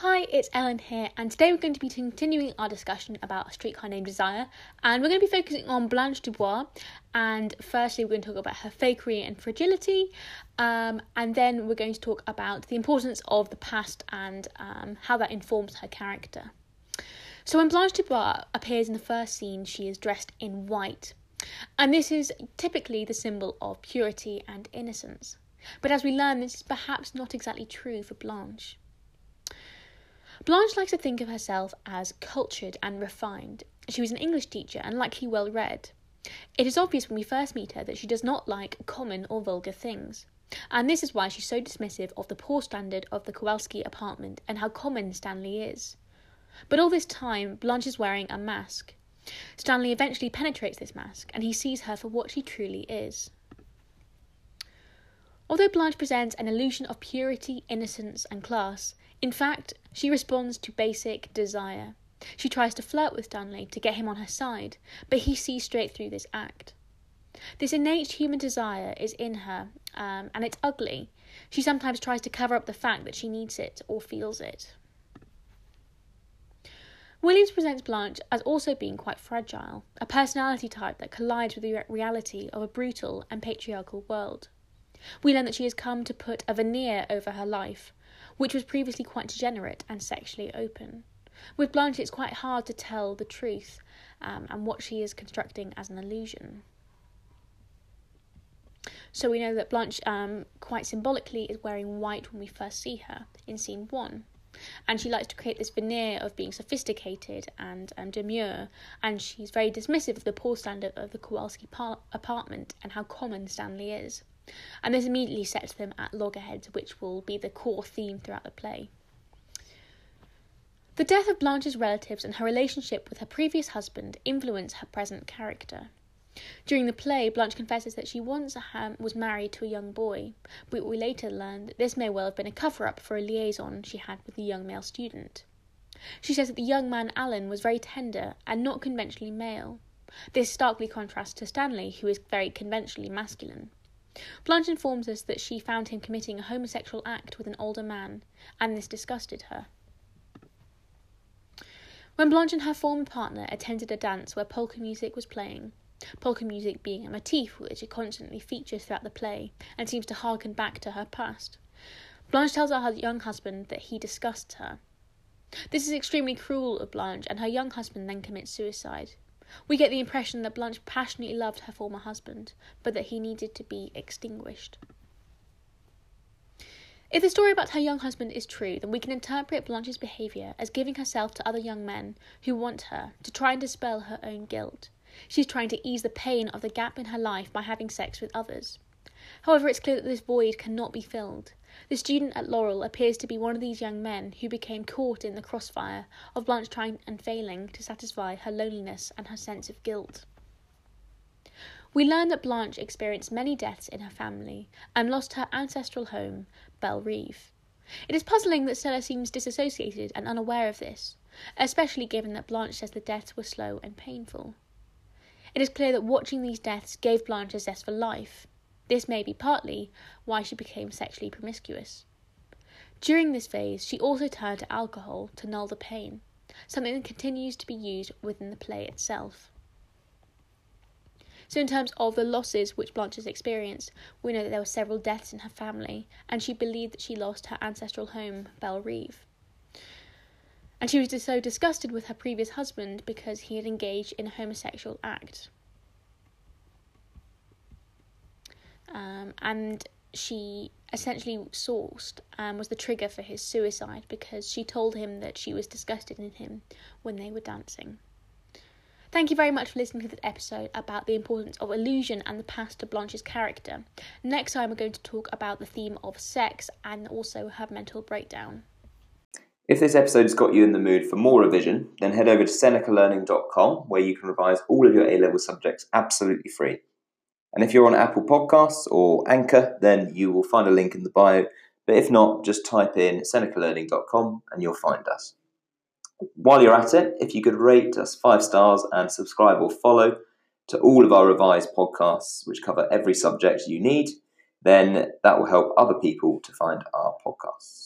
Hi, it's Ellen here, and today we're going to be continuing our discussion about a streetcar named Desire, and we're going to be focusing on Blanche Dubois. And firstly, we're going to talk about her fakery and fragility, um, and then we're going to talk about the importance of the past and um, how that informs her character. So, when Blanche Dubois appears in the first scene, she is dressed in white, and this is typically the symbol of purity and innocence. But as we learn, this is perhaps not exactly true for Blanche. Blanche likes to think of herself as cultured and refined. She was an English teacher and likely well read. It is obvious when we first meet her that she does not like common or vulgar things. And this is why she's so dismissive of the poor standard of the Kowalski apartment and how common Stanley is. But all this time, Blanche is wearing a mask. Stanley eventually penetrates this mask and he sees her for what she truly is. Although Blanche presents an illusion of purity, innocence, and class, in fact, she responds to basic desire. She tries to flirt with Stanley to get him on her side, but he sees straight through this act. This innate human desire is in her, um, and it's ugly. She sometimes tries to cover up the fact that she needs it or feels it. Williams presents Blanche as also being quite fragile, a personality type that collides with the reality of a brutal and patriarchal world. We learn that she has come to put a veneer over her life, which was previously quite degenerate and sexually open. With Blanche, it's quite hard to tell the truth um, and what she is constructing as an illusion. So we know that Blanche, um, quite symbolically, is wearing white when we first see her in scene one. And she likes to create this veneer of being sophisticated and um, demure, and she's very dismissive of the poor standard of the Kowalski par- apartment and how common Stanley is and this immediately sets them at loggerheads, which will be the core theme throughout the play. The death of Blanche's relatives and her relationship with her previous husband influence her present character. During the play, Blanche confesses that she once was married to a young boy, but we later learn that this may well have been a cover up for a liaison she had with a young male student. She says that the young man Alan was very tender and not conventionally male. This starkly contrasts to Stanley, who is very conventionally masculine. Blanche informs us that she found him committing a homosexual act with an older man, and this disgusted her. When Blanche and her former partner attended a dance where polka music was playing, polka music being a motif which it constantly features throughout the play and seems to harken back to her past, Blanche tells her young husband that he disgusts her. This is extremely cruel of Blanche, and her young husband then commits suicide. We get the impression that Blanche passionately loved her former husband, but that he needed to be extinguished. If the story about her young husband is true, then we can interpret Blanche's behaviour as giving herself to other young men who want her to try and dispel her own guilt. She's trying to ease the pain of the gap in her life by having sex with others. However, it's clear that this void cannot be filled, the student at Laurel appears to be one of these young men who became caught in the crossfire of Blanche trying and failing to satisfy her loneliness and her sense of guilt. We learn that Blanche experienced many deaths in her family and lost her ancestral home, Belle Reve. It is puzzling that Stella seems disassociated and unaware of this, especially given that Blanche says the deaths were slow and painful. It is clear that watching these deaths gave Blanche a zest for life, this may be partly why she became sexually promiscuous. During this phase, she also turned to alcohol to null the pain, something that continues to be used within the play itself. So, in terms of the losses which Blanche has experienced, we know that there were several deaths in her family, and she believed that she lost her ancestral home, Belle Reve. And she was so disgusted with her previous husband because he had engaged in a homosexual act. Um, and she essentially sourced um, was the trigger for his suicide because she told him that she was disgusted in him when they were dancing. Thank you very much for listening to this episode about the importance of illusion and the past to Blanche's character. Next time, we're going to talk about the theme of sex and also her mental breakdown. If this episode has got you in the mood for more revision, then head over to senecalearning.com where you can revise all of your A level subjects absolutely free. And if you're on Apple Podcasts or Anchor, then you will find a link in the bio. But if not, just type in senecalearning.com and you'll find us. While you're at it, if you could rate us five stars and subscribe or follow to all of our revised podcasts, which cover every subject you need, then that will help other people to find our podcasts.